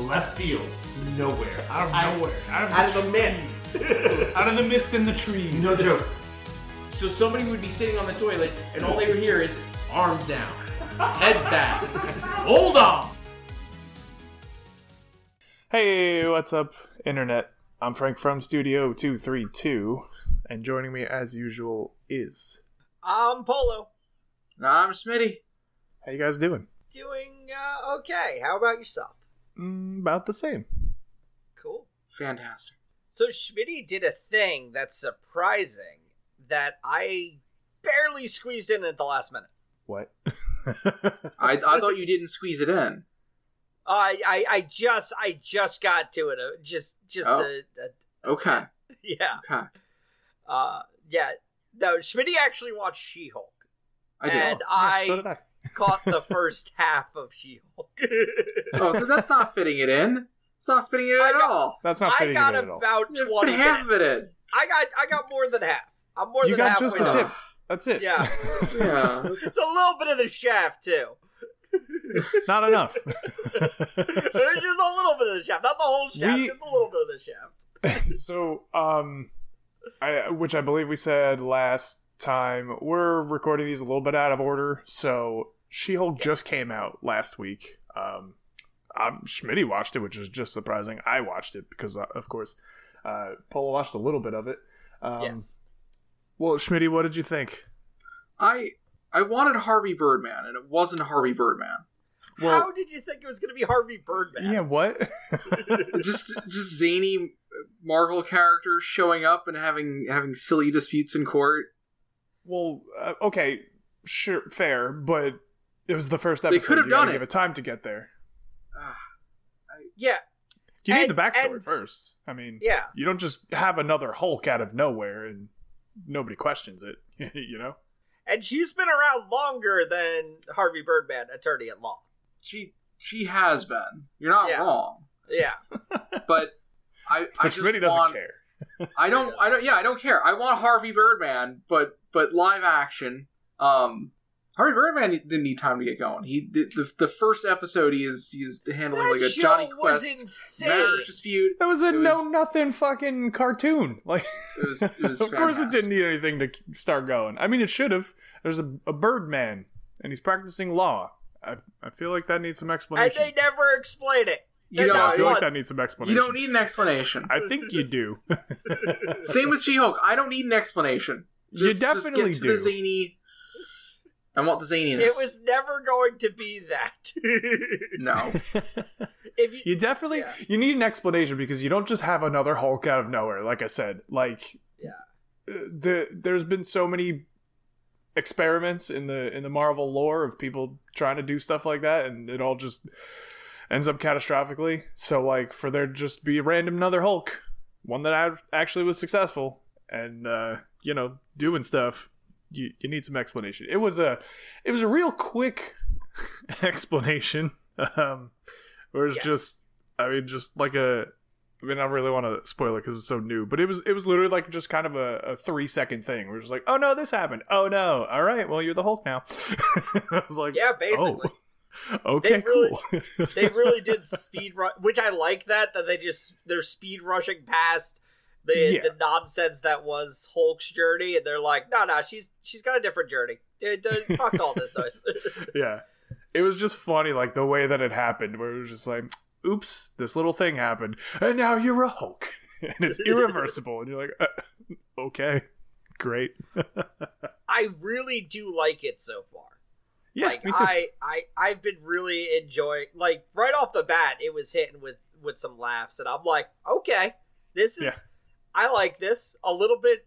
left field, nowhere. Out of I- nowhere. Out of, Out of the mist. out of the mist in the trees. no joke. So somebody would be sitting on the toilet and all they would hear is arms down, head back, hold on. Hey, what's up, Internet? I'm Frank from Studio 232, and joining me as usual is. I'm Polo. I'm Smitty. How you guys doing? Doing uh, okay. How about yourself? Mm, about the same. Cool. Fantastic. So Schmitty did a thing that's surprising that I barely squeezed in at the last minute. What? I, I thought you didn't squeeze it in. I I, I just I just got to it. Uh, just just Oh. a, a Okay. yeah Okay. uh yeah. No, Schmitty actually watched She-Hulk, I did. and Yeah, I so did I. caught the first half of She-Hulk. oh, so that's not fitting it in. It's not fitting it in I at got- all. That's not fitting it at all. I got about You twenty half of it in. I got I got more than half. I'm more You than got halfway just the done. tip. That's it. Yeah. Yeah. It's a little bit of the shaft too. not enough. There's just a little bit of the shaft, not the whole shaft, We- just a little bit of the shaft. so, um, I which I believe we said last time. We're recording these a little bit out of order. So, She-Hulk Yes. just came out last week. Um, um, Schmitty watched it, which is just surprising. I watched it because, uh, of course, uh, Polo watched a little bit of it. Um, yes. Well, Schmitty, what did you think? I I wanted Harvey Birdman, and it wasn't Harvey Birdman. Well, How did you think it was going to be Harvey Birdman? yeah, what? just just zany Marvel characters showing up and having having silly disputes in court. well, uh, okay, sure, fair, but it was the first They episode. could have You gotta done Give it. it time to get there. Ah, Yeah, You need the backstory and- first. I mean, yeah. you don't just have another Hulk out of nowhere and nobody questions it. you know? And she's been around longer than Harvey Birdman, attorney at law. she she has been. You're not Yeah. wrong, Yeah. but I I Which just really doesn't want, care. I don't. I don't. Yeah, I don't care. I want Harvey Birdman, but but live action. Um, Harvey Birdman didn't need time to get going. He the the, the first episode he is he is handling that like a show Johnny was Quest insane. marriage dispute. That was a It was- no nothing fucking cartoon. Like, It was it was of course, it fantastic. didn't need anything to start going. I mean, it should have. There's a, a bird man, and he's practicing law. I, I feel like that needs some And explanation. they never explain it. You Yeah, I not feel like that needs some explanation. You explanation. don't need an explanation. I think you do. Same with She-Hulk. I don't need an explanation. You Just, definitely just get to do. the zany. I want the zaniness. It was never going to be that. no. if you, You definitely Yeah. you need an explanation because you don't just have another Hulk out of nowhere. Like I said, like Yeah. the there's been so many experiments in the in the Marvel lore of people trying to do stuff like that, and it all just ends up catastrophically. So like for there to just be a random another Hulk, one that ac- actually was successful, and uh, you know doing stuff. You, you need some explanation. It was a it was a real quick explanation. Um, where it's Yes. just I mean just like a I mean I don't really want to spoil it because it's so new, but it was it was literally like just kind of a, a three second thing. We're just like, oh no, this happened. Oh no, all right, well you're the Hulk now. I was like, yeah, basically. oh, okay, They really- cool. they really did speed run, which I like that that they just they're speed rushing past the Yeah. the nonsense that was Hulk's journey, and they're like, no, no, she's she's got a different journey. Fuck all this noise. yeah, it was just funny like the way that it happened, where it was just like, oops, this little thing happened, and now you're a Hulk, and it's irreversible, and you're like, uh, okay, great. I really do like it so far. Yeah, like me too. I, I I've been really enjoying like right off the bat it was hitting with with some laughs and I'm like, okay, this is. I like this a little bit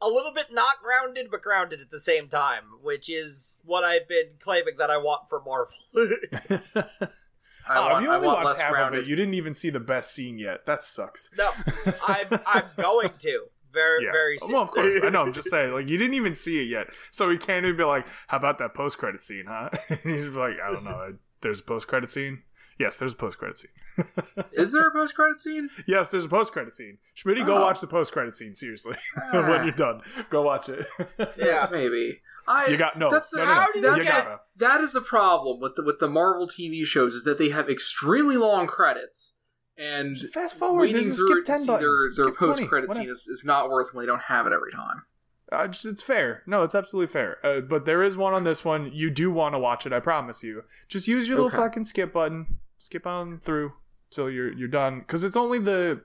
a little bit not grounded but grounded at the same time, which is what I've been claiming that I want for Marvel. I oh, want, you I only want watched less half of it. You didn't even see the best scene yet. That sucks. No, I'm I'm going to very Yeah. very soon. Well, of course. I know. I'm just saying. Like, you didn't even see it yet, so he can't even be like, "How about that post credit scene, huh?" He's like, "I don't know. There's a post credit scene." Yes, there's a post credit scene. Is there a post credit scene? Yes, there's a post credit scene. Schmitty, go Oh. watch the post credit scene. Seriously, when you're done, go watch it. Yeah, maybe. I you got no. That's the no, no, no. How you you that's get- gotta. that is the problem with the with the Marvel TV shows is that they have extremely long credits and Fast forward. waiting There's a through skip it to ten see button. their, their post credit scene is, is not worth when they don't have it every time. Uh, just, it's fair. No, it's absolutely fair. Uh, but there is one on this one. You do want to watch it. I promise you. Just use your little fucking skip button. Skip on through till you're you're done. Because it's only the,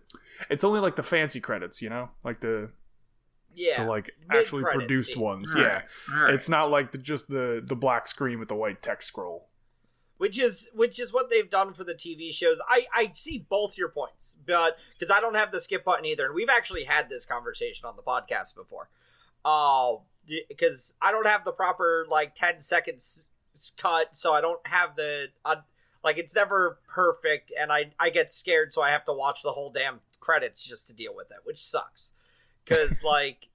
it's only like the fancy credits. You know, like the, yeah, the like actually produced scene. ones. All yeah, right, right. it's not like the, just the the black screen with the white text scroll. which is which is what they've done for the TV shows. I I see both your points, but because I don't have the skip button either, and we've actually had this conversation on the podcast before. Uh, because I don't have the proper like ten seconds cut, so I don't have the uh, like it's never perfect, and I I get scared, so I have to watch the whole damn credits just to deal with it, which sucks. Because like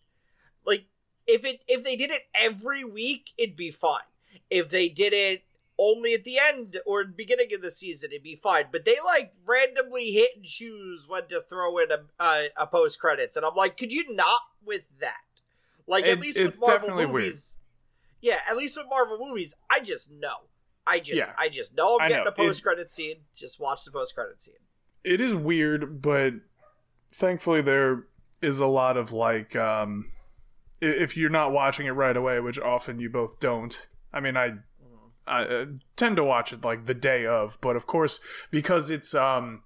like if it if they did it every week, it'd be fine. If they did it only at the end or beginning of the season, it'd be fine. But they like randomly hit and choose when to throw in a a, a post credits, and I'm like, could you not with that? Like at It's- least with Marvel definitely weird. movies. Yeah, at least with Marvel movies, I just know. I just Yeah. I just know I'm getting know. a post credit scene. Just watch the post credit scene. it is weird, but thankfully there is a lot of like um if you're not watching it right away, which often you both don't. I mean, I I uh, tend to watch it like the day of, but of course because it's um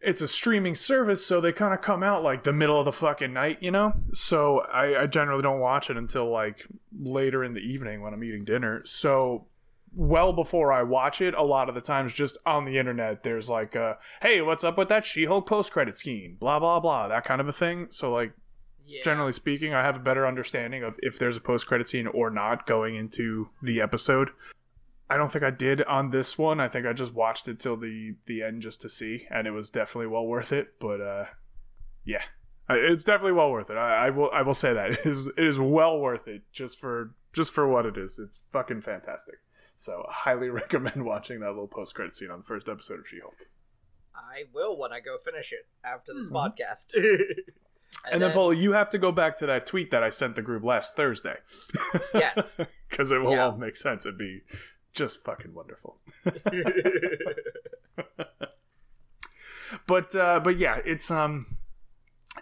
it's a streaming service, so they kind of come out like the middle of the fucking night, you know. So I, I generally don't watch it until like later in the evening when I'm eating dinner. So well before I watch it, a lot of the times just on the internet, there's like, uh, hey, what's up with that She Hulk post credit scheme? Blah, blah, blah, that kind of a thing. So, like, Yeah. generally speaking, I have a better understanding of if there's a post credit scene or not going into the episode. I don't think I did on this one. I think I just watched it till the the end just to see, and it was definitely well worth it. But uh, yeah, it's definitely well worth it. I, I will I will say that it is it is well worth it just for just for what it is. It's fucking fantastic. So I highly recommend watching that little post credit scene on the first episode of She Hulk. I will when I go finish it after this Mhm. podcast. And, then, Paul, you have to go back to that tweet that I sent the group last Thursday. Yes. because it will Yeah. all make sense. It'd be just fucking wonderful. but uh but yeah it's um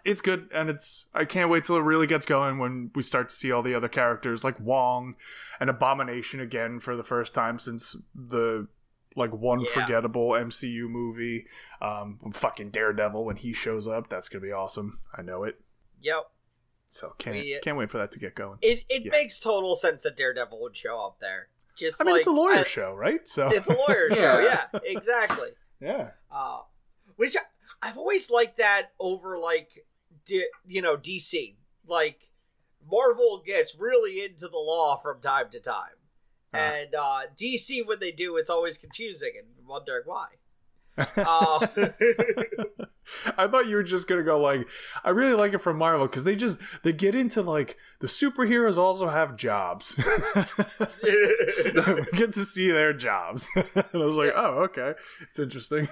it's good and it's i can't wait till it really gets going when we start to see all the other characters like wong and abomination again for the first time since the like one Yeah. forgettable mcu movie um fucking daredevil when he shows up that's gonna be awesome i know it yep. so can't We- can't wait for that to get going It it Yeah. makes total sense that Daredevil would show up there. Just i mean like it's a lawyer I- show right so It's a lawyer show. Yeah. Yeah, exactly. yeah Uh, which I, I've always liked that over like D, you know DC. Like Marvel gets really into the law from time to time, Uh. and uh, DC when they do, it's always confusing and wondering why. Uh, I thought you were just gonna go like, I really like it from Marvel because they just they get into like the superheroes also have jobs. we get to see their jobs, and I was like, oh, okay, it's interesting.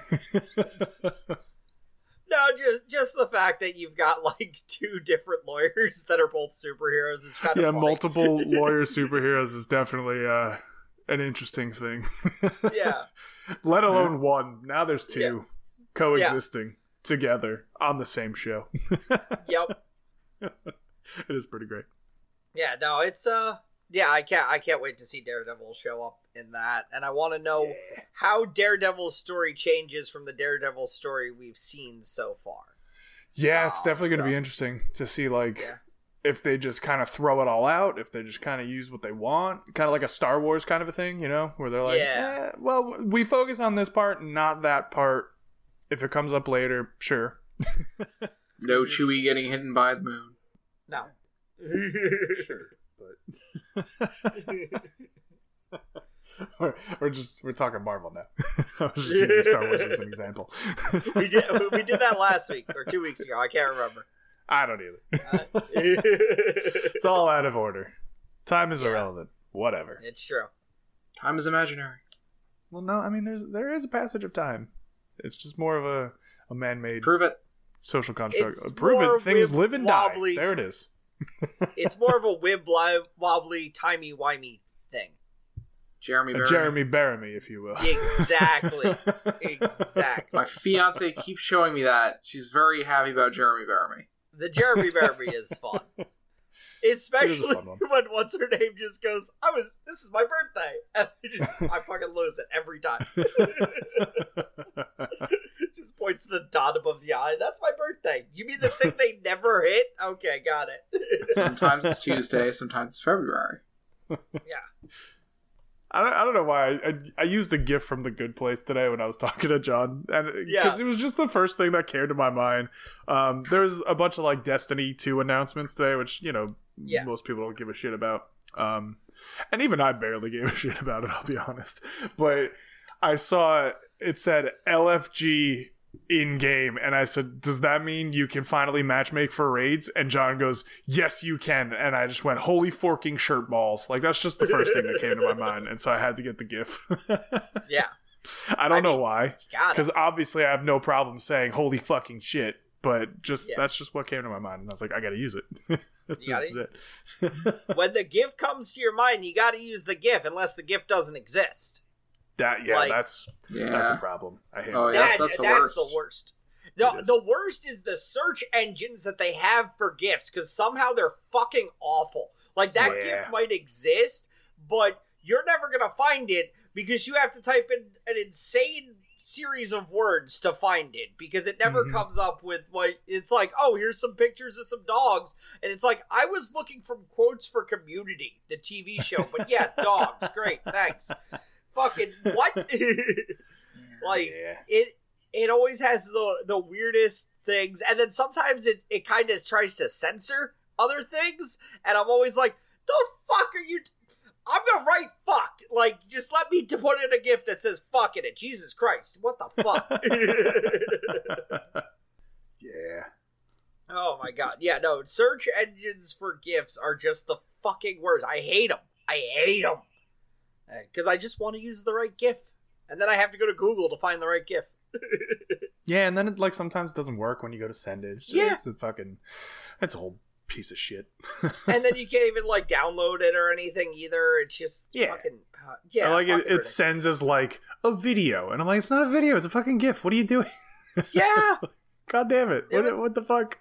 no, just just the fact that you've got like two different lawyers that are both superheroes is kind of yeah, multiple lawyer superheroes is definitely uh, an interesting thing. Yeah, Let alone one. Now there's two Yeah. coexisting together on the same show. yep. it is pretty great. Yeah, no, it's uh yeah, I can't I can't wait to see Daredevil show up in that. And I want to know how Daredevil's story changes from the Daredevil story we've seen so far. Yeah, it's Wow, definitely going to be interesting to see like Yeah. if they just kind of throw it all out, if they just kind of use what they want, kind of like a Star Wars kind of a thing, you know, where they're like, Yeah. eh, well, we focus on this part, not that part. If it comes up later, sure. No Chewie getting hidden by the moon. No. sure, but we're, we're just we're talking Marvel now. I was just using Star Wars as an example. We did we did that last week or two weeks ago. I can't remember. I don't either. Uh, It's all out of order. Time is Yeah. irrelevant. Whatever. it's true. Time is imaginary. Well, no, I mean there's there is a passage of time. It's just more of a, a man-made Prove it. social construct. It's Prove it. Things wib- live and wobbly- die. There it is. It's more of a wib wobbly timey wimey thing. Jeremy. A Bearimy. Jeremy Bearimy, if you will. Exactly. exactly. My fiance keeps showing me that. She's very happy about Jeremy Bearimy. The Jeremy Bearimy is fun. Especially fun one. when what's her name just goes, I was this is my birthday. And I just I fucking lose it every time. just points to the dot above the eye. That's my birthday. You mean the thing they never hit? Okay, got it. Sometimes it's Tuesday, sometimes it's February. yeah. I don't, I don't know why I, I, I used a gif from the Good Place today when I was talking to John, and Yeah. because it was just the first thing that came to my mind. Um, there was a bunch of like Destiny two announcements today, which you know Yeah. most people don't give a shit about, um, and even I barely gave a shit about it. I'll be honest, but I saw it said LFG in game, and I said, "Does that mean you can finally matchmake for raids?" And John goes, "Yes, you can." And I just went, "Holy forking shirt balls!" Like that's just the first thing that came to my mind, and so I had to get the GIF. Yeah. I don't I know mean, why, because obviously I have no problem saying "Holy fucking shit," but just Yeah. that's just what came to my mind, and I was like, "I gotta use it." this gotta is it. When the GIF comes to your mind, you gotta use the GIF unless the GIF doesn't exist. that yeah, Like- that's Yeah. that's a problem. I hate Oh, it. yeah. That- that's the that's worst. the worst. The, the worst is the search engines that they have for gifts because somehow they're fucking awful. Like that Yeah. gift might exist, but you're never gonna find it because you have to type in an insane series of words to find it because it never Mhm. comes up with like it's like oh here's some pictures of some dogs. And it's like I was looking from quotes for Community the TV show but yeah dogs. Great. Thanks. Fucking what? Like yeah. it it always has the the weirdest things. And then sometimes it it kind of tries to censor other things. And i'm always like the fuck are you t- i'm gonna write fuck. Like just let me to put in a gift that says fuck in it. Jesus christ. What the fuck? Yeah. oh my god. Yeah no search engines for gifts are just the fucking worst. I hate them i hate them because i just want to use the right gif and then i have to go to google to find the right gif Yeah, and then it like sometimes it doesn't work when you go to send it. It's just- Yeah. it's a fucking, it's a whole piece of shit. and then you can't even like download it or anything either. It's just Yeah. fucking uh, yeah. Or, like it, fucking it ridiculous. sends as like a video, and I'm like, it's not a video, it's a fucking GIF. What are you doing? yeah, God damn it! Damn What, it. what the fuck?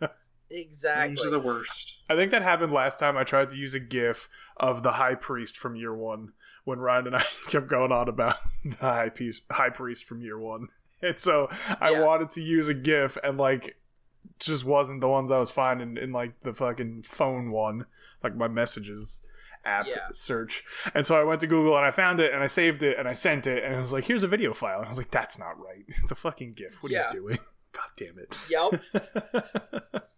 Those exactly. are the worst. I think that happened last time I tried to use a GIF of the High Priest from Year One when Ryan and I kept going on about the High Priest, High Priest from Year One, and so I Yeah. wanted to use a GIF, and like just wasn't the ones I was finding in like the fucking phone one, like my messages app Yeah. search. And so I went to Google and I found it and I saved it and I sent it and it was like, here's a video file. And I was like, that's not right. It's a fucking GIF. What Yeah. are you doing? God damn it. Yep.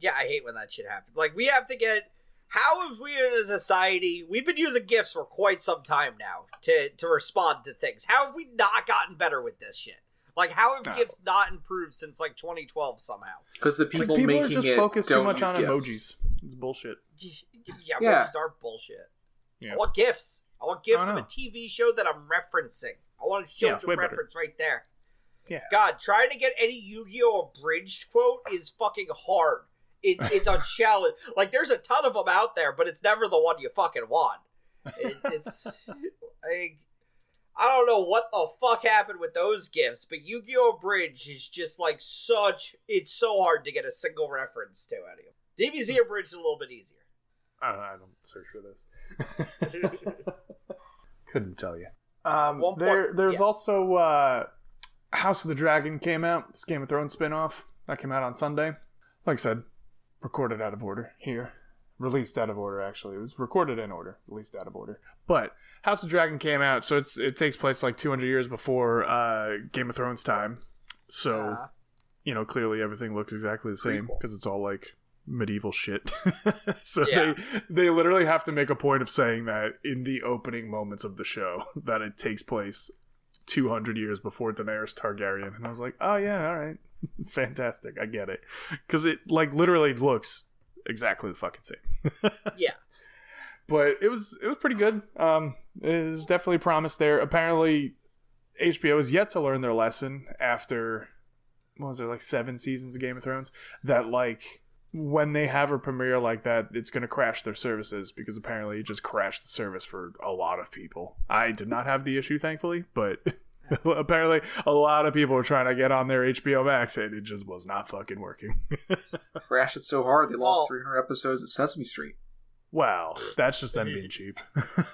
Yeah, I hate when that shit happens. Like we have to get. How have we as a society? We've been using gifts for quite some time now to to respond to things. How have we not gotten better with this shit? Like how have No. gifts not improved since like 2012 somehow? Because the people, like, people, people are just it focused too much on GIFs. emojis. It's bullshit. Yeah, Yeah. emojis are bullshit. Yeah. I want gifts. I want gifts I of a. TV show that I'm referencing. I want to show Yeah, it's the way better. reference right there. Yeah. God, trying to get any Yu-Gi-Oh abridged quote is fucking hard. It, it's a challenge. Like, there's a ton of them out there, but it's never the one you fucking want. It, it's I, I don't know what the fuck happened with those gifts, but Yu-Gi-Oh Bridge is just like such. It's so hard to get a single reference to any of them. DBZ Bridge is a little bit easier. I don't, I don't search for this. Couldn't tell you. Um, point- there, there's yes. also uh, House of the Dragon came out. This Game of Thrones spinoff that came out on Sunday. Like I said, recorded out of order here. Released out of order, actually. It was recorded in order, released out of order. But House of Dragon came out, so it's it takes place like 200 years before uh, Game of Thrones time. So Uh, you know, clearly everything looks exactly the same because it's all like medieval shit. so Yeah. they they literally have to make a point of saying that in the opening moments of the show that it takes place 200 years before Daenerys Targaryen. And I was like, "Oh yeah, all right. Fantastic. I get it." Cuz it like literally looks exactly the fucking same. Yeah. but it was it was pretty good. Um, there's definitely promise there. Apparently, HBO is yet to learn their lesson after what was it like seven seasons of Game of Thrones that like when they have a premiere like that, it's going to crash their services because apparently it just crashed the service for a lot of people. I did not have the issue, thankfully, but. apparently a lot of people were trying to get on their HBO Max and it just was not fucking working. Crashed it so hard they lost Well- 300 episodes of Sesame Street. wow, that's just them being cheap.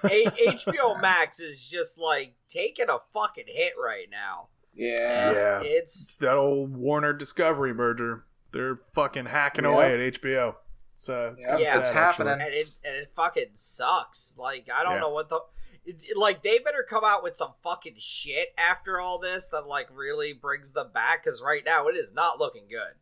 A- HBO Max is just like taking a fucking hit right now. Yeah. Yeah. It's It's that old Warner Discovery merger. They're fucking hacking Yeah. away at HBO. It's uh, it's, Yeah, kinda it's happening. and it and it fucking sucks. Like I don't Yeah. know what the it, it- like they better come out with some fucking shit after all this that like really brings them back because right now it is not looking good.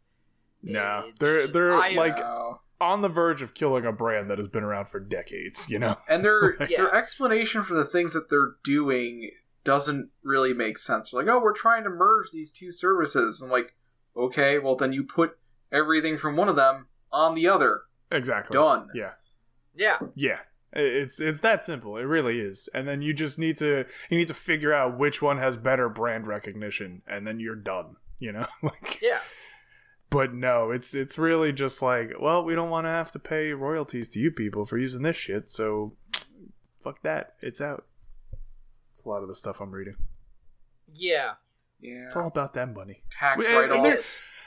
No, It's they're just- they're I- like No. on the verge of killing a brand that has been around for decades. You know, And their Yeah. their explanation for the things that they're doing doesn't really make sense. They're like, oh, we're trying to merge these two services. I'm like, okay, well then you put everything from one of them on the other. exactly. Done. Yeah, Yeah, yeah. It's it's that simple. It really is. And then you just need to you need to figure out which one has better brand recognition, and then you're done. You know, like. yeah. But no, it's it's really just like, well, we don't want to have to pay royalties to you people for using this shit, so fuck that. It's out. It's a lot of the stuff I'm reading. Yeah. Yeah. It's all about that money. Tax And-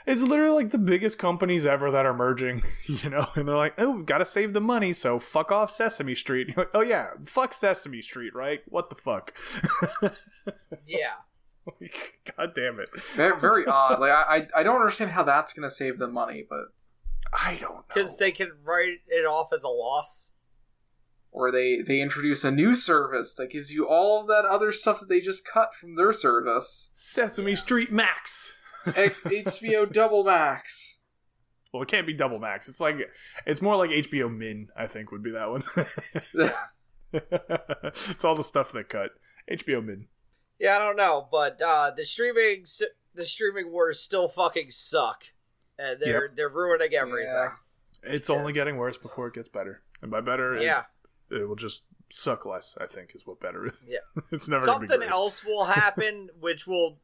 write and there- offs. It's literally like the biggest companies ever that are merging, you know, and they're like, oh, we've got to save the money, so fuck off Sesame Street. You're like, oh yeah, fuck Sesame Street, right? What the fuck? Yeah. God damn it. Very, very odd. Like I, I I don't understand how that's gonna save them money, but I don't know. Because they can write it off as a loss. or they they introduce a new service that gives you all of that other stuff that they just cut from their service. Sesame Street Max. X- HBO Double Max. Well, it can't be double max. It's like it's more like HBO Min, I think would be that one. it's all the stuff they cut. HBO Min. Yeah, I don't know, but uh, the streaming the streaming wars still fucking suck, and they're they're ruining everything. Yeah. It's only getting worse before it gets better. And by better, Yeah, it, it will just suck less, I think, is what better is. Yeah. it's never gonna be something else will happen, which will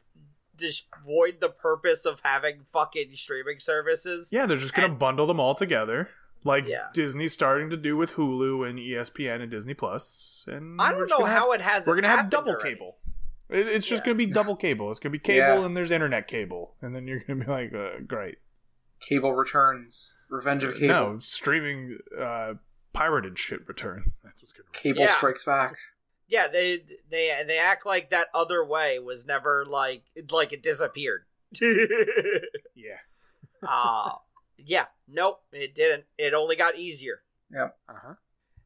just void the purpose of having fucking streaming services. Yeah, they're just gonna And- bundle them all together. Like Yeah. Disney's starting to do with Hulu and ESPN and Disney Plus. And I don't know how have, it has. we're gonna have double cable. It- It's just Yeah. gonna be double cable. It's gonna be cable Yeah. and there's internet cable, and then you're gonna be like, uh, great. Cable returns. Revenge of Cable. No, streaming uh, pirated shit returns. That's what's gonna. Be. Cable Yeah. strikes back. Yeah, they they they act like that other way was never like like it disappeared. Yeah. uh yeah, nope, it didn't. It only got easier. Uh huh.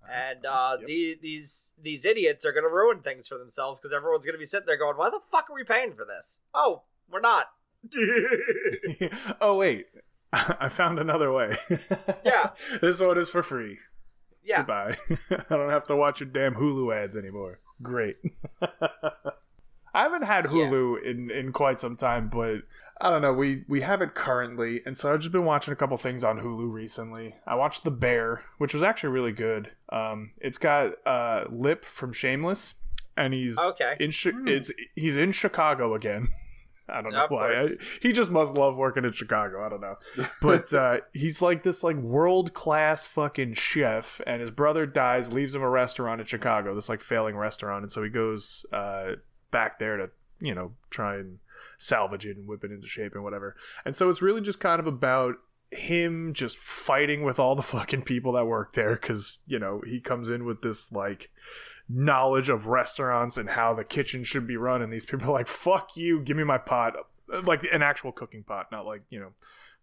And uh, Yep. the, these these idiots are gonna ruin things for themselves because everyone's gonna be sitting there going, "Why the fuck are we paying for this?" Oh, we're not. oh wait, I found another way. Yeah. this one is for free. Yeah, Goodbye. I don't have to watch your damn Hulu ads anymore. Great. I haven't had Hulu in, in quite some time, but I don't know. We we have it currently, and so I've just been watching a couple things on Hulu recently. I watched The Bear, which was actually really good. Um, it's got uh, Lip from Shameless, and he's okay. in Hmm. it's he's in Chicago again. I don't know why. I, he just must love working in Chicago. I don't know. But uh, he's like this like world class fucking chef, and his brother dies, leaves him a restaurant in Chicago, this like failing restaurant, and so he goes uh, back there to you know try and salvage it and whip it into shape and whatever. And so it's really just kind of about him just fighting with all the fucking people that work there because you know he comes in with this like knowledge of restaurants and how the kitchen should be run and these people are like fuck you give me my pot. Like an actual cooking pot not like you know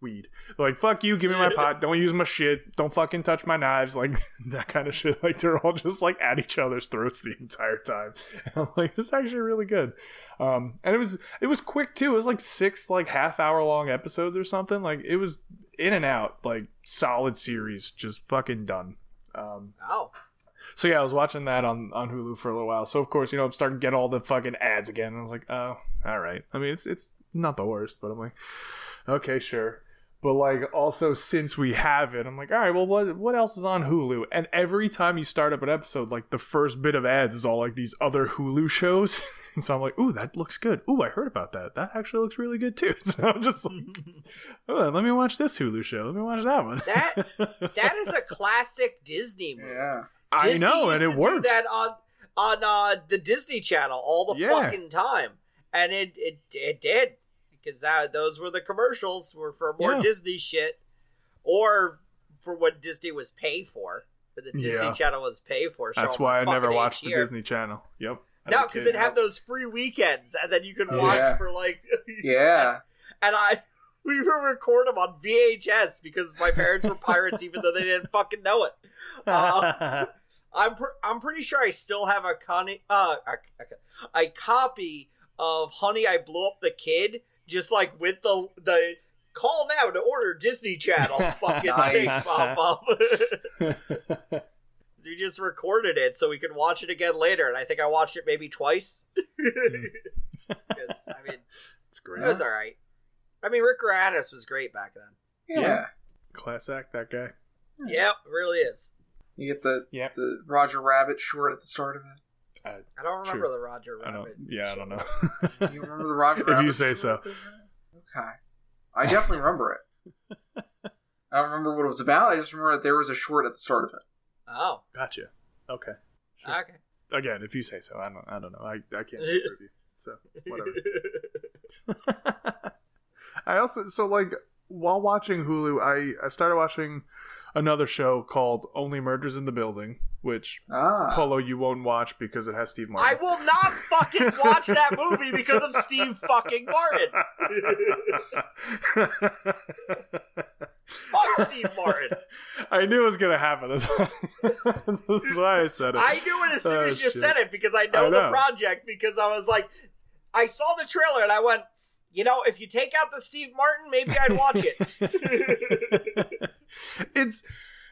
weed. They're like fuck you give me my pot. Don't use my shit. Don't fucking touch my knives. Like that kind of shit. Like they're all just like at each other's throats the entire time. And i'm like this is actually really good. Um and it was it was quick too. It was like six like half hour long episodes or something. Like it was in and out, like solid series, just fucking done. Um, Oh, so yeah, I was watching that on on Hulu for a little while. So of course, you know, I'm starting to get all the fucking ads again. And I was like, oh, all right. I mean, it's it's not the worst, but I'm like, okay, sure. But like, also since we have it, I'm like, all right, well, what what else is on Hulu? And every time you start up an episode, like the first bit of ads is all like these other Hulu shows. and so I'm like, ooh, that looks good. Ooh, I heard about that. That actually looks really good too. So I'm just like, oh, let me watch this Hulu show. Let me watch that one. That- that is a classic Disney movie. Yeah. I Disney know, and it to works. that on on uh, the Disney Channel all the Yeah. fucking time, and it it it did because that those were the commercials were for more Yeah. Disney shit, or for what Disney was pay for. But the Disney Yeah. Channel was pay for. That's why I never watched the here. Disney Channel. Yep. No, because kid. it had those free weekends, and then you could watch Yeah. for like Yeah. and I we would record them on VHS because my parents were pirates, even though they didn't fucking know it. Uh, I'm pr- I'm pretty sure I still have a con- uh a, a, a copy of Honey I Blew Up the Kid, just like with the the call now to order Disney Channel fucking thing pop up. you just recorded it so we could watch it again later, and I think I watched it maybe twice. Because I mean, it's great. it was all right. I mean, Rick Moranis was great back then. Yeah. Yeah. Class act, that guy. Yep, really is. You get the Yep. the Roger Rabbit short at the start of it. Uh, I don't remember True. the Roger I Rabbit. don't. Yeah, I don't know. You remember the Roger If Rabbit? you say so. Okay. I definitely remember it. I don't remember what it was about. I just remember that there was a short at the start of it. Oh, Gotcha. Okay. Sure. okay. Again, if you say so, I don't. I don't know. I, I can't speak for you. So whatever. I also so like while watching Hulu, I I started watching another show called Only Murders in the Building, which Ah. Polo you won't watch because it has Steve Martin. I will not fucking watch that movie because of Steve fucking Martin. Fuck Steve Martin. I knew it was gonna happen. That's why, that's why I said it. I knew it as soon Oh, as you shit. said it because I know, I the project because I was like, I saw the trailer and I went, you know, if you take out the Steve Martin, maybe I'd watch it. it's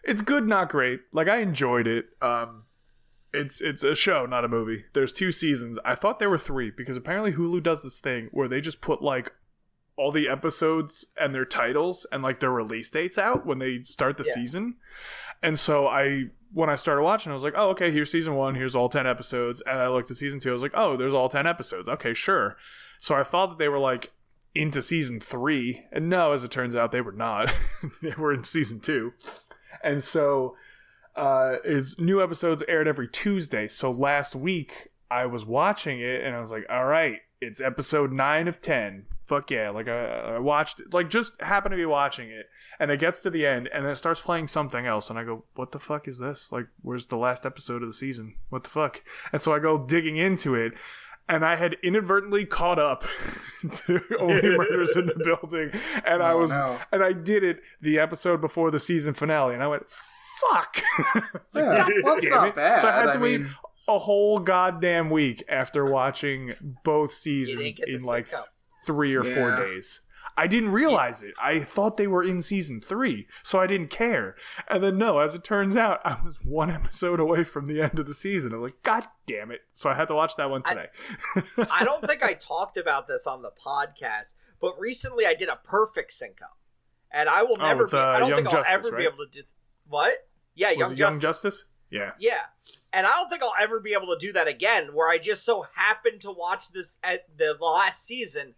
it's good, not great. Like I enjoyed it. Um, it's it's a show, not a movie. There's two seasons. I thought there were three because apparently Hulu does this thing where they just put like all the episodes and their titles and like their release dates out when they start the Yeah. season. And so I when I started watching, I was like, oh, okay, here's season one, here's all ten episodes. And I looked at season two, I was like, oh, there's all ten episodes. Okay, sure. So I thought that they were like into season three, and no, as it turns out, they were not. they were in season two, and so uh, is new episodes aired every Tuesday. So last week I was watching it, and I was like, all right, it's episode nine of ten. Fuck yeah! Like I, I watched, like just happened to be watching it, and it gets to the end, and then it starts playing something else, and I go, "What the fuck is this? Like, where's the last episode of the season? What the fuck?" And so I go digging into it, and I had inadvertently caught up to Only Murders in the Building, and I Oh, was, no. and I did it the episode before the season finale, and I went, "Fuck!" Yeah, "God that's not it." bad. So I had to I wait mean- a whole goddamn week after watching both seasons didn't get the in like three or four days. I didn't realize it. I thought they were in season three, so I didn't care. And then no, as it turns out, I was one episode away from the end of the season. I'm like, God damn it! So I had to watch that one today. I don't think I talked about this on the podcast, but recently I did a perfect sync up, and I will Oh, never. with, be, uh, I don't Young think I'll Justice, ever be able to do what? Yeah, was Young Justice. Young Justice? Yeah. Yeah, and I don't think I'll ever be able to do that again. Where I just so happened to watch this at the last season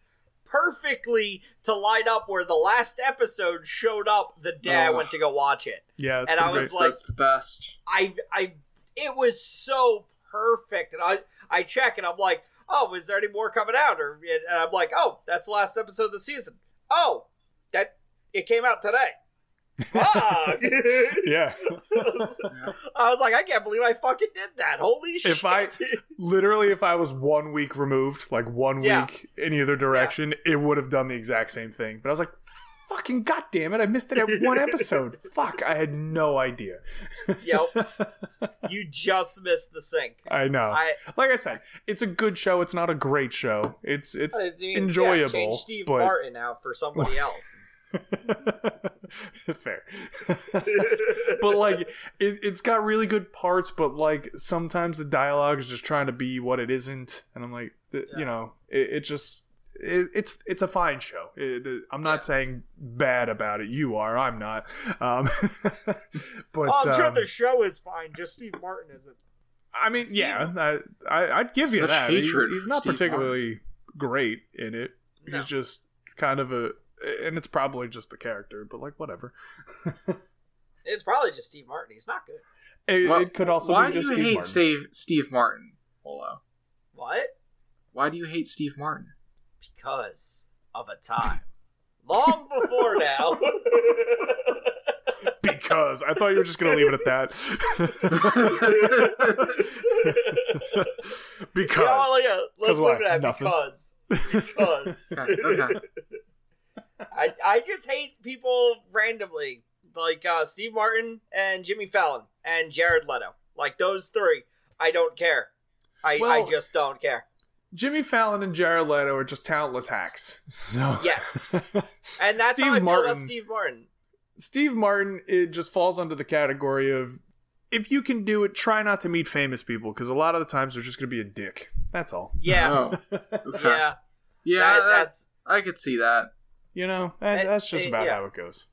perfectly to line up where the last episode showed up the day I Oh. went to go watch it. Yeah, it's And I was great. like- That's the best. I I it was so perfect, and I I check and I'm like, oh, is there any more coming out? Or and I'm like, oh, that's the last episode of the season. Oh, that it came out today. Fuck. yeah, I was like, I can't believe I fucking did that. Holy shit! If I- literally, if I was one week removed, like one Yeah. week in either direction, it would have done the exact same thing. But I was like, fucking goddamn it, I missed it at one episode. Fuck, I had no idea. Yep. you just missed the sync. I know. I like I said, it's a good show. It's not a great show. It's it's I mean, yeah, enjoyable, change Steve but Martin out for somebody else. Fair. but like it, it's got really good parts, but like sometimes the dialogue is just trying to be what it isn't, and I'm like, th- you know, it, it just it, it's it's a fine show. It- it- I'm not Yeah. saying bad about it. You are. I'm not. Um, but oh, I'm sure um, the show is fine. Just Steve Martin isn't. I mean, Steve- yeah, I, I I'd give you that. He's, he's not Steve particularly great in it. No. He's just kind of a, and it's probably just the character, but like whatever. It's probably just Steve Martin. He's not good. It, Well, it could also Why be do just you Steve hate Martin. Steve Steve Martin? Polo. What? Why do you hate Steve Martin? Because of a time long before now. because I thought you were just gonna leave it at that. because Yeah, yeah, let's 'Cause why? leave it at Nothing. because. Because. Okay, okay. I, I just hate people randomly. Like uh, Steve Martin and Jimmy Fallon and Jared Leto. Like those three. I don't care. I, I just don't care. Jimmy Fallon and Jared Leto are just talentless hacks. So Yes. And that's Steve how I feel Martin- about Steve Martin. Steve Martin, it just falls under the category of if you can do it, try not to meet famous people because a lot of the times they're just going to be a dick. That's all. Yeah. Oh, okay. Yeah. yeah, that, that- that's I could see that. You know, that, Eh, that's just about yeah. how it goes.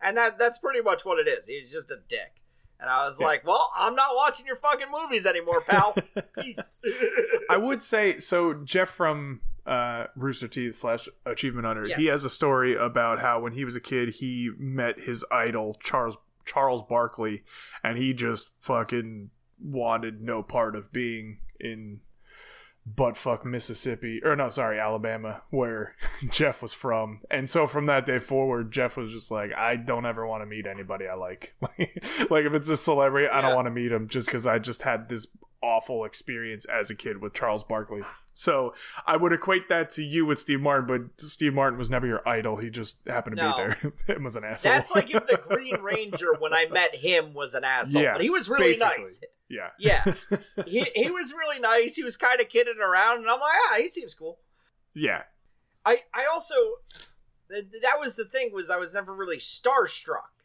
and that that's pretty much what it is. He's just a dick. And I was Yeah. like, well, I'm not watching your fucking movies anymore, pal. Peace. I would say so. Jeff from uh, Rooster Teeth slash Achievement Hunter, Yes. he has a story about how when he was a kid, he met his idol Charles Charles Barkley, and he just fucking wanted no part of being in buttfuck Mississippi or no, sorry, Alabama, where Jeff was from. And so from that day forward, Jeff was just like, I don't ever want to meet anybody I like. like if it's a celebrity, I don't want to meet him just because I just had this awful experience as a kid with Charles Barkley. So I would equate that to you with Steve Martin, but Steve Martin was never your idol. He just happened to No. be there. and was an asshole. That's like if the Green Ranger, when I met him, was an asshole. Yeah, but he was really basically. nice. yeah. Yeah. He, he was really nice. He was kind of kidding around, and I'm like, ah, he seems cool. Yeah. I I also th- that was the thing was I was never really starstruck,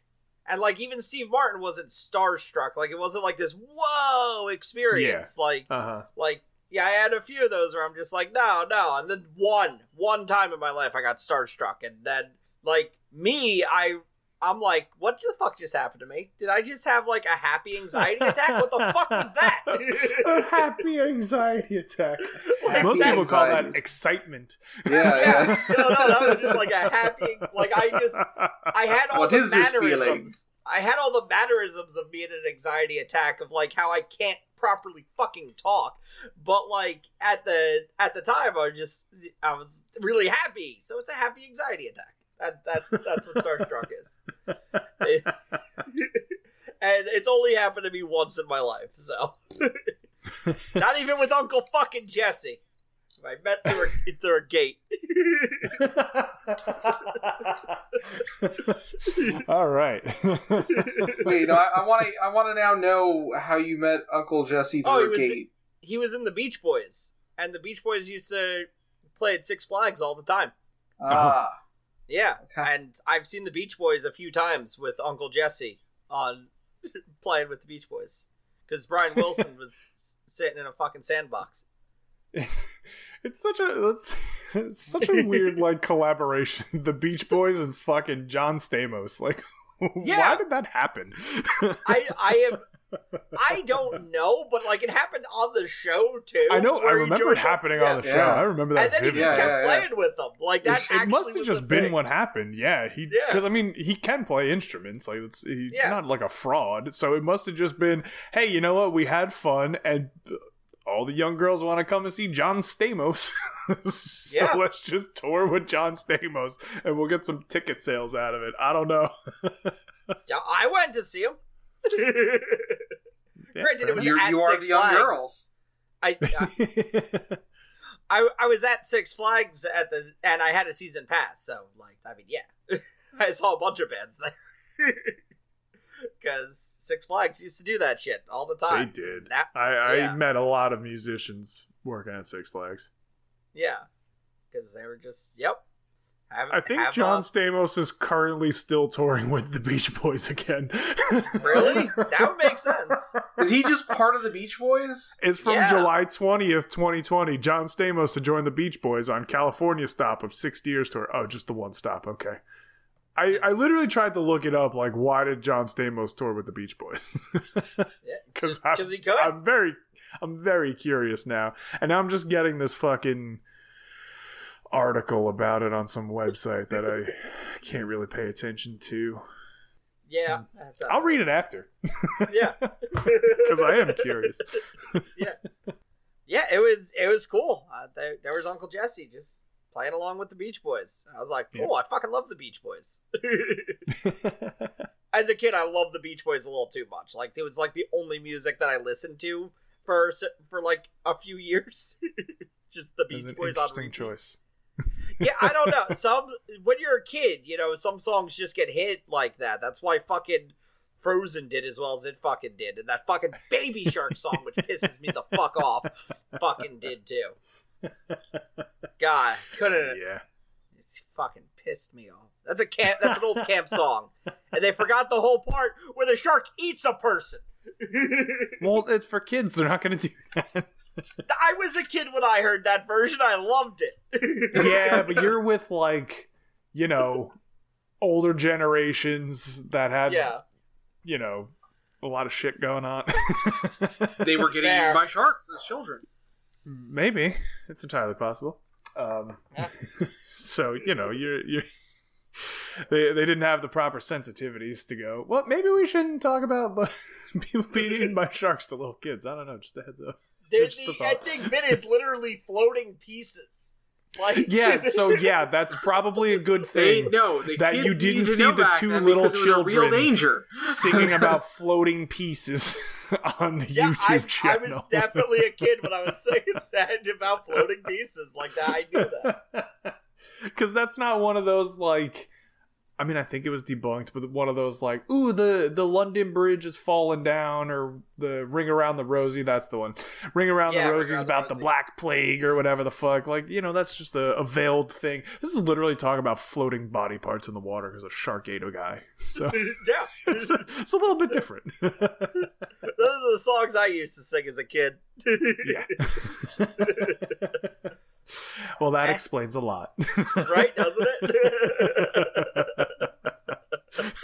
and like even Steve Martin wasn't starstruck. Like it wasn't like this whoa experience. Like Uh huh. like yeah, I had a few of those where I'm just like no no, and then one one time in my life I got starstruck, and then like me I. I'm like, what the fuck just happened to me? Did I just have like a happy anxiety attack? What the fuck was that? a happy anxiety attack. Like, Most that- people call that excitement. Yeah, yeah, yeah. no, no, that was just like a happy. Like I just, I had all What the is mannerisms. I had all the mannerisms of being an anxiety attack of like how I can't properly fucking talk, but like at the at the time I was just I was really happy, so it's a happy anxiety attack. That, that's that's what starstruck is, It- and it's only happened to me once in my life. So not even with Uncle fucking Jesse. I met through a, through a gate. All right. Wait, no, I want to. I want to now know how you met Uncle Jesse through Oh, he a was- gate. he was in the Beach Boys, and the Beach Boys used to play at Six Flags all the time. Ah, Yeah, Okay. and I've seen the Beach Boys a few times with Uncle Jesse on playing with the Beach Boys because Brian Wilson was sitting in a fucking sandbox. it's such a it's, it's such a weird like collaboration. The Beach Boys and fucking John Stamos. Like, Yeah. why did that happen? I I am. I don't know, but like it happened on the show too. I know. I remember it happening yeah. on the show. Yeah. I remember that And then he just Yeah, kept yeah, yeah. playing with them. Like that. it must have just been thing. what happened. Yeah, he Yeah. because I mean he can play instruments. Like it's he's Yeah. not like a fraud. So it must have just been, hey, you know what? We had fun, and all the young girls want to come and see John Stamos. so Yeah. let's just tour with John Stamos, and we'll get some ticket sales out of it. I don't know. Yeah, I went to see him. Yeah, Granted, it was you at you are Six the young Flags. girls. I, I I I was at Six Flags at the and I had a season pass, so like I mean, yeah, I saw a bunch of bands there because Six Flags used to do that shit all the time. they did. Now- I, I Yeah. met a lot of musicians working at Six Flags. yeah, because they were just yep Have, I think have, John uh, Stamos is currently still touring with the Beach Boys again. really? That would make sense. Is he just part of the Beach Boys? It's from Yeah. July 20th, 2020. John Stamos to join the Beach Boys on California stop of 60 years tour. Oh, just the one stop. Okay. I, I literally tried to look it up. Like, why did John Stamos tour with the Beach Boys? Yeah, Because because he could. I'm very, I'm very curious now, and now I'm just getting this fucking article about it on some website that I can't really pay attention to. yeah, that I'll read it after Yeah, because I am curious. yeah, yeah, it was it was cool. Uh, there, there was Uncle Jesse just playing along with the Beach Boys. I was like, Yeah. I fucking love the Beach Boys. As a kid, I loved the Beach Boys a little too much. Like it was like the only music that I listened to for for like a few years. just the Beach an Boys on interesting repeat. choice. Yeah, I don't know. Some when you're a kid, you know, some songs just get hit like that. That's why fucking Frozen did as well as it fucking did, and that fucking Baby Shark song, which pisses me the fuck off, fucking did too. God, couldn't Yeah. it fucking pissed me off. That's a camp. That's an old camp song, and they forgot the whole part where the shark eats a person. Well, it's for kids. They're not going to do that. I was a kid when I heard that version. I loved it. yeah, but you're with like, you know, older generations that had, yeah. you know, a lot of shit going on. They were getting Fair. eaten by sharks as children. Maybe it's entirely possible. Um, Yeah. so you know, you're you're. They, they didn't have the proper sensitivities to go. Well, maybe we shouldn't talk about people being eaten by sharks to little kids. I don't know. Just a heads up. The, Just the thought. ending bit is literally floating pieces. Like Yeah. So yeah, that's probably a good They thing. no, the that you didn't see the two little because it was a real children danger. singing about floating pieces on the yeah, YouTube I, I was definitely a kid when I was saying that about floating pieces like that. I knew that. Because that's not one of those like. I mean, I think it was debunked, but one of those like, "Ooh, the the London Bridge is falling down," or the "Ring Around the Rosie." That's the one. "Ring Around Yeah, the Rosie" is Around the about the Black Plague or whatever the fuck. Like, you know, that's just a, a veiled thing. This is literally talking about floating body parts in the water because a shark ate a guy. So yeah, it's a, it's a little bit different. those are the songs I used to sing as a kid. yeah. Well, that explains a lot. right? Doesn't it?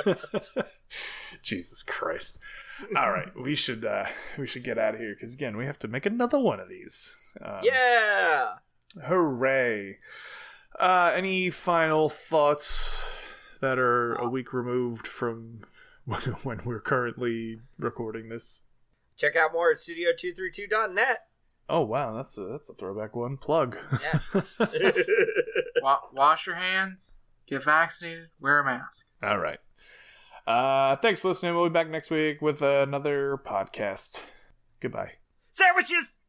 Jesus Christ. All right, we should uh we should get out of here because again we have to make another one of these. Um, yeah. Hooray! Uh, any final thoughts that are a week removed from when, when we're currently recording this? Check out more at studio232.net. Oh wow, that's a that's a throwback one. Plug. Yeah. Wa- wash your hands, get vaccinated, wear a mask. All right. Uh, thanks for listening. We'll be back next week with another podcast. Goodbye. Sandwiches!